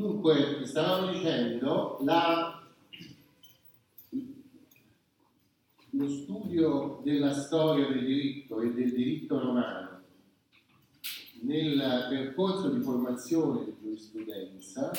Dunque, stavamo dicendo, la, lo studio della storia del diritto e del diritto romano nel percorso di formazione di giurisprudenza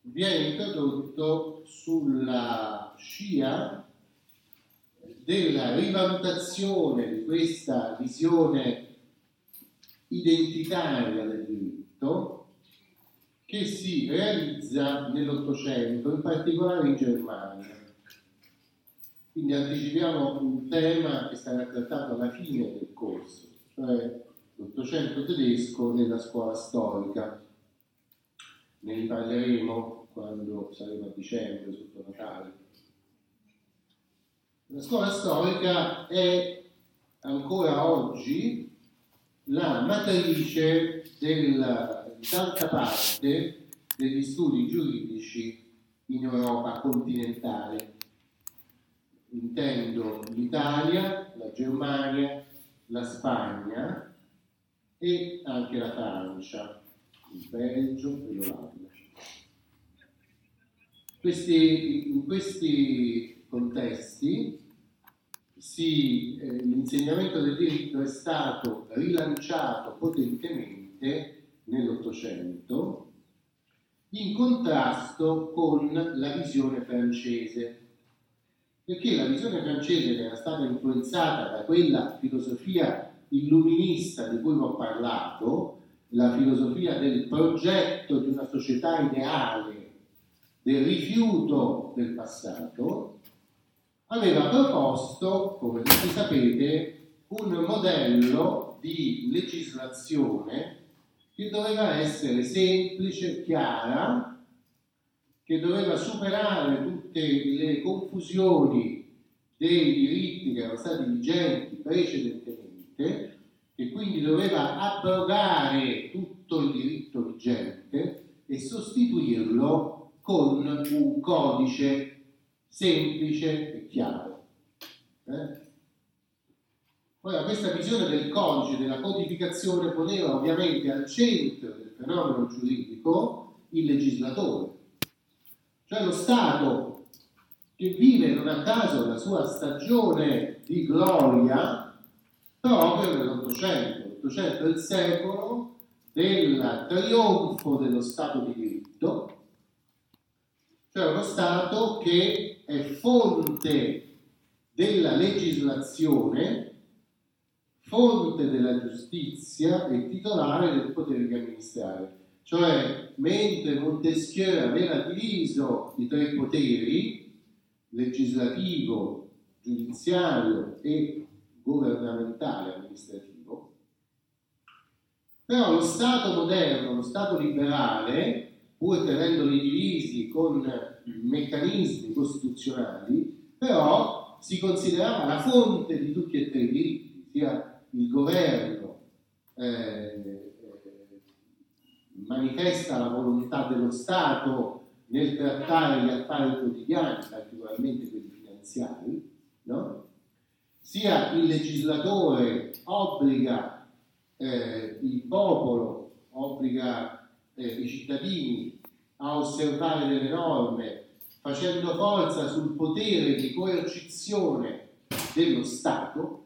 viene introdotto sulla scia della rivalutazione di questa visione identitaria del diritto che si realizza nell'Ottocento, in particolare in Germania. Quindi anticipiamo un tema che sarà trattato alla fine del corso, cioè l'Ottocento tedesco nella scuola storica. Ne riparleremo quando saremo a dicembre, sotto Natale. La scuola storica è ancora oggi la matrice del tanta parte degli studi giuridici in Europa continentale. Intendo l'Italia, la Germania, la Spagna e anche la Francia, il Belgio e l'Olanda. Questi, in questi contesti si, eh, l'insegnamento del diritto è stato rilanciato potentemente nell'Ottocento in contrasto con la visione francese, perché la visione francese era stata influenzata da quella filosofia illuminista di cui ho parlato, la filosofia del progetto di una società ideale, del rifiuto del passato, aveva proposto, come tutti sapete, un modello di legislazione che doveva essere semplice, chiara, che doveva superare tutte le confusioni dei diritti che erano stati vigenti precedentemente e quindi doveva abrogare tutto il diritto vigente e sostituirlo con un codice semplice e chiaro. Eh? Ora, questa visione del codice, della codificazione, poneva ovviamente al centro del fenomeno giuridico il legislatore, cioè lo Stato che vive non a caso la sua stagione di gloria proprio nell'Ottocento. L'Ottocento è il secolo del trionfo dello Stato di diritto, cioè uno Stato che è fonte della legislazione fonte della giustizia e titolare del potere di amministrare. Cioè, mentre Montesquieu aveva diviso i tre poteri, legislativo, giudiziario e governamentale amministrativo, però lo Stato moderno, lo Stato liberale, pur tenendoli divisi con meccanismi costituzionali, però si considerava la fonte di tutti e tre i diritti, sia il governo eh, manifesta la volontà dello Stato nel trattare gli affari quotidiani, particolarmente quelli finanziari, no? sia il legislatore obbliga eh, il popolo, obbliga eh, i cittadini a osservare delle norme, facendo forza sul potere di coercizione dello Stato,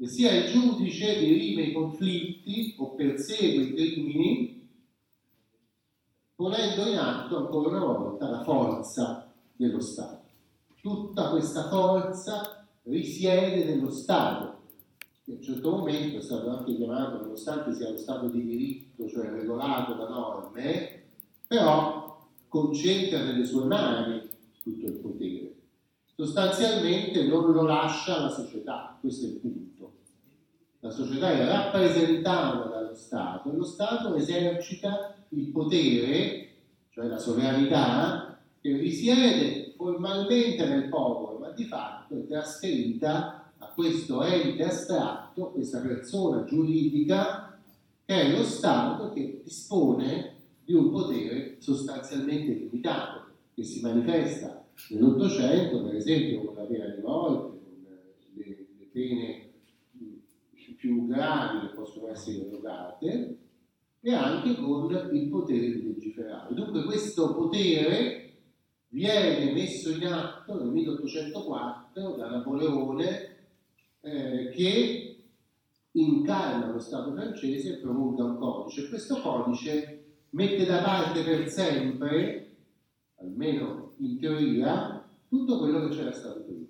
e sia il giudice dirime i conflitti o persegue i crimini, ponendo in atto ancora una volta la forza dello Stato. Tutta questa forza risiede nello Stato, che a un certo momento è stato anche chiamato, nonostante sia lo Stato di diritto, cioè regolato da norme, però concentra nelle sue mani tutto il potere. Sostanzialmente non lo lascia la società, questo è il punto la società è rappresentata dallo Stato e lo Stato esercita il potere, cioè la sovranità, che risiede formalmente nel popolo, ma di fatto è trasferita a questo ente astratto, questa persona giuridica, che è lo Stato che dispone di un potere sostanzialmente limitato, che si manifesta nell'Ottocento, per esempio, con la pena di morte, con le, le pene più gravi che possono essere erogate, e anche con il potere di legiferare. Dunque questo potere viene messo in atto nel 1804 da Napoleone eh, che incarna lo Stato francese e promulga un codice. Questo codice mette da parte per sempre, almeno in teoria, tutto quello che c'era stato prima,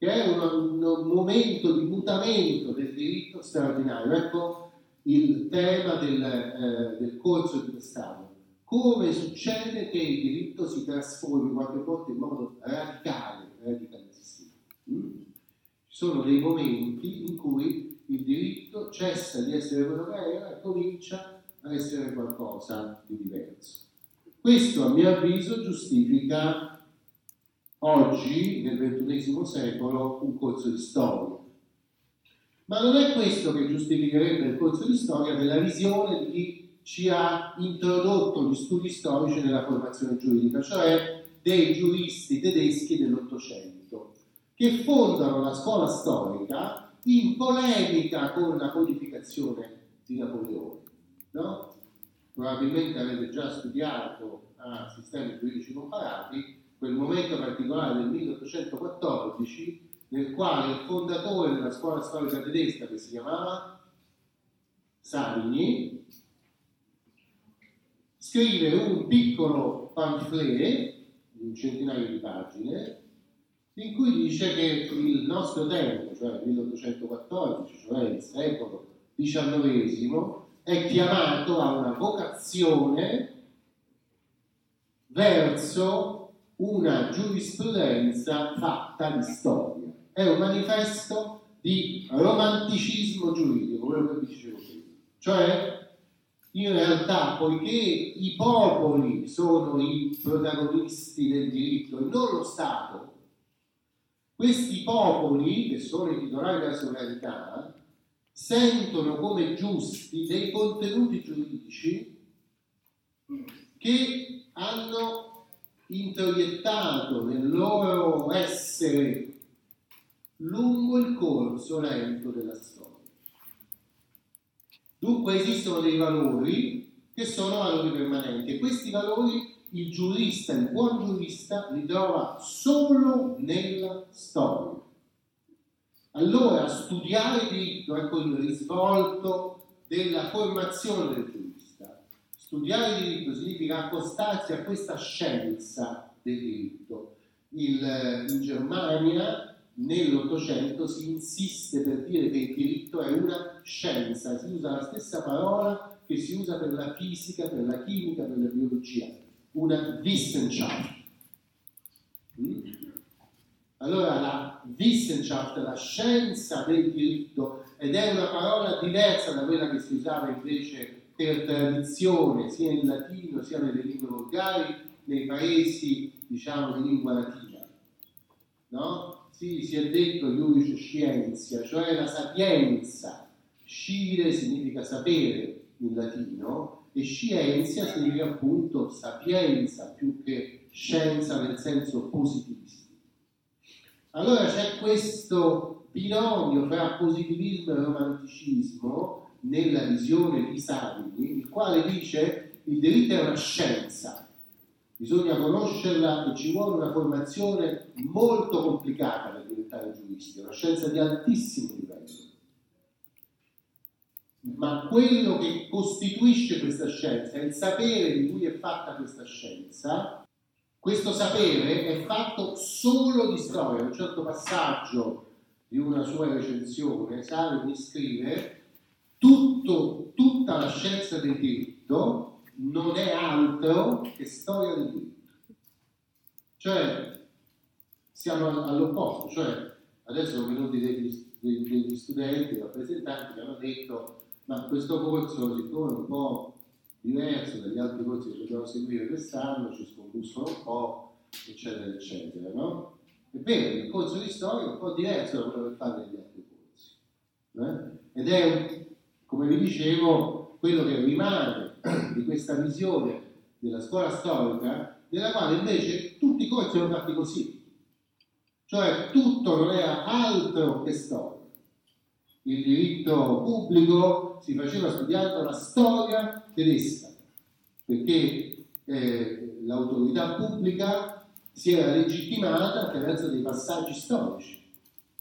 che è un, un momento di mutamento del diritto straordinario. Ecco il tema del, eh, del corso di quest'anno. Come succede che il diritto si trasformi qualche volta in modo radicale, radicalissimo? Mm? Ci sono dei momenti in cui il diritto cessa di essere quello che era e comincia a essere qualcosa di diverso. Questo, a mio avviso, giustifica oggi, nel XXI secolo, un corso di storia. Ma non è questo che giustificherebbe il corso di storia della visione di chi ci ha introdotto gli studi storici nella formazione giuridica, cioè dei giuristi tedeschi dell'Ottocento, che fondano la scuola storica in polemica con la codificazione di Napoleone. No? Probabilmente avete già studiato a sistemi giuridici comparati quel momento particolare del 1814 nel quale il fondatore della scuola storica tedesca, che si chiamava Savigny, scrive un piccolo pamphlet di un centinaio di pagine in cui dice che il nostro tempo, cioè il 1814, cioè il secolo XIX, è chiamato a una vocazione verso una giurisprudenza fatta di storia. È un manifesto di romanticismo giuridico, quello che dicevo prima. Cioè in realtà, poiché i popoli sono i protagonisti del diritto e non lo Stato, questi popoli, che sono i titolari della sovranità, sentono come giusti dei contenuti giuridici che hanno introiettato nel loro essere lungo il corso lento della storia. Dunque esistono dei valori che sono valori permanenti e questi valori il giurista, il buon giurista, li trova solo nella storia. Allora studiare diritto, ecco il risvolto della formazione del giurista. Studiare diritto significa accostarsi a questa scienza del diritto. Il, in Germania nell'Ottocento si insiste per dire che il diritto è una scienza, si usa la stessa parola che si usa per la fisica, per la chimica, per la biologia, una Wissenschaft. Mm? Allora la Wissenschaft, la scienza del diritto, ed è una parola diversa da quella che si usava invece per tradizione, sia in latino sia nelle lingue volgari, nei paesi, diciamo, di lingua latina. No? sì, si è detto iudice scienza, cioè la sapienza. Scire significa sapere in latino e scienza significa appunto sapienza più che scienza nel senso positivistico. Allora c'è questo binomio fra positivismo e romanticismo nella visione di Savini, il quale dice il diritto è una scienza, bisogna conoscerla e ci vuole una formazione molto complicata per diventare giuristi, una scienza di altissimo livello. Ma quello che costituisce questa scienza è il sapere di cui è fatta questa scienza. Questo sapere è fatto solo di storia. un certo passaggio di una sua recensione, Sale scrive tutto, tutta la scienza del diritto non è altro che storia del diritto. Cioè, siamo all'opposto, cioè adesso sono venuti degli, degli studenti, rappresentanti che hanno detto ma questo corso siccome è un po' diverso dagli altri corsi che dobbiamo seguire quest'anno, ci scombussono un po', eccetera, eccetera, no? Vero, il corso di storia è un po' diverso da quello che fate negli altri corsi. Eh? Ed è, come vi dicevo, quello che rimane di questa visione della scuola storica, nella quale invece tutti i corsi erano fatti così. Cioè tutto non era altro che storia. Il diritto pubblico si faceva studiando la storia tedesca, perché eh, l'autorità pubblica si era legittimata attraverso dei passaggi storici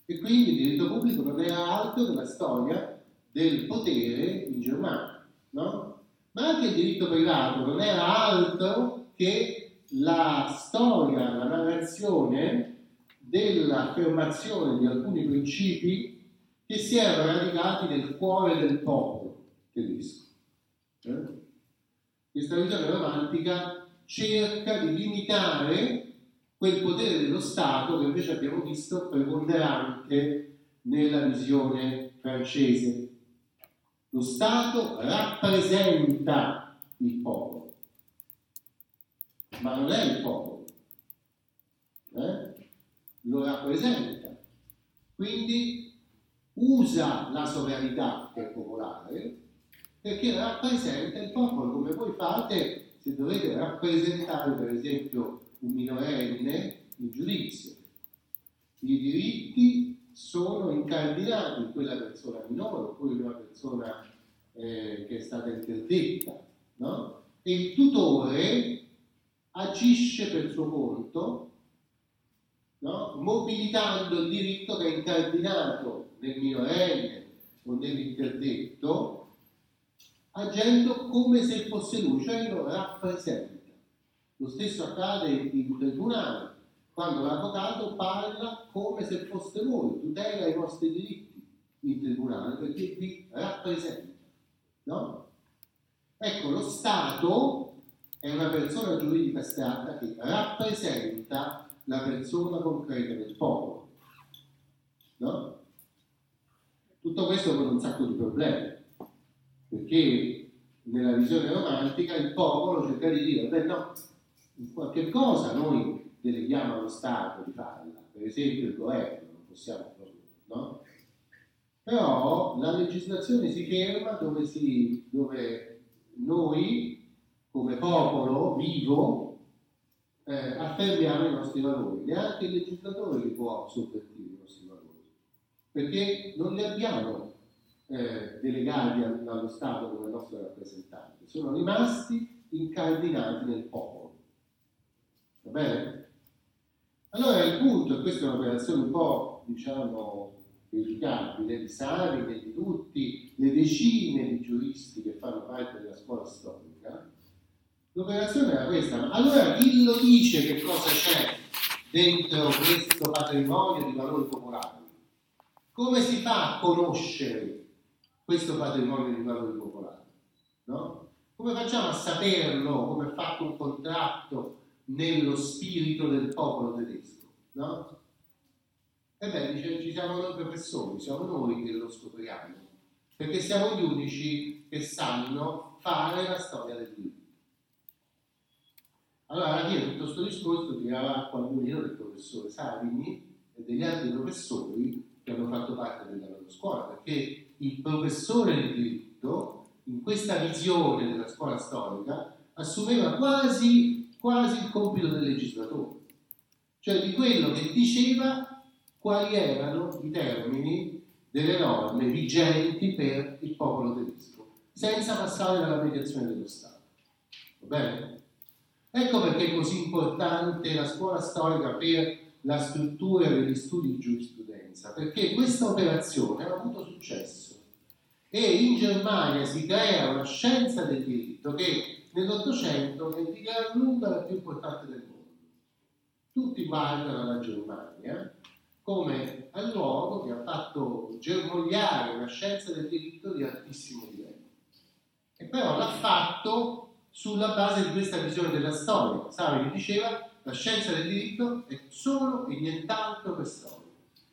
e quindi il diritto pubblico non era altro che la storia del potere in Germania, no? Ma anche il diritto privato non era altro che la storia, la narrazione dell'affermazione di alcuni principi che si erano radicati nel cuore del popolo tedesco. Eh? Questa visione romantica cerca di limitare quel potere dello Stato che invece abbiamo visto preponderante nella visione francese. Lo Stato rappresenta il popolo, ma non è il popolo, eh? lo rappresenta. Quindi usa la sovranità è popolare perché rappresenta il popolo, come voi fate se dovete rappresentare per esempio un minorenne in giudizio. I diritti sono incardinati in quella persona minore oppure una persona eh, che è stata interdetta, no? E il tutore agisce per suo conto, no? mobilitando il diritto che è incardinato nel minorenne o nell'interdetto, agendo come se fosse lui, cioè lo rappresenta. Lo stesso accade in tribunale, quando l'avvocato parla come se fosse voi, tutela i vostri diritti in tribunale, perché vi rappresenta. No? Ecco, lo Stato è una persona giuridica astratta che rappresenta la persona concreta del popolo. No? Tutto questo con un sacco di problemi, perché nella visione romantica il popolo cerca di dire, beh no, qualche cosa noi deleghiamo allo Stato di farla, per esempio il governo, non possiamo proprio, no? Però la legislazione si ferma dove, si, dove noi, come popolo vivo, eh, affermiamo i nostri valori. Neanche il legislatore li può sovvertire i nostri valori, perché non li abbiamo eh, delegati dallo Stato come nostro rappresentante, sono rimasti incardinati nel popolo. Va bene? Allora il punto, e questa è un'operazione un po', diciamo, verificabile di Sari e di tutti le decine di giuristi che fanno parte della scuola storica, l'operazione era questa. Allora chi lo dice che cosa c'è dentro questo patrimonio di valori popolari? Come si fa a conoscere questo patrimonio di valori popolari? No? Come facciamo a saperlo? Come è fatto un contratto? Nello spirito del popolo tedesco, no? E beh, dice, ci siamo noi professori, siamo noi che lo scopriamo, perché siamo gli unici che sanno fare la storia del diritto. Allora, alla fine tutto questo discorso tirava acqua al mulino del professore Savini e degli altri professori che hanno fatto parte della loro scuola, perché il professore di diritto, in questa visione della scuola storica, assumeva quasi quasi il compito del legislatore, cioè di quello che diceva quali erano i termini delle norme vigenti per il popolo tedesco, senza passare dalla mediazione dello Stato. Va bene? Ecco perché è così importante la scuola storica per la struttura degli studi di giurisprudenza, perché questa operazione ha avuto successo e in Germania si crea una scienza del diritto che nell'Ottocento è di gran lunga la più importante del mondo. Tutti guardano alla Germania come al luogo che ha fatto germogliare una scienza del diritto di altissimo livello. E però l'ha fatto sulla base di questa visione della storia. Savini diceva la scienza del diritto è solo e nient'altro che storia.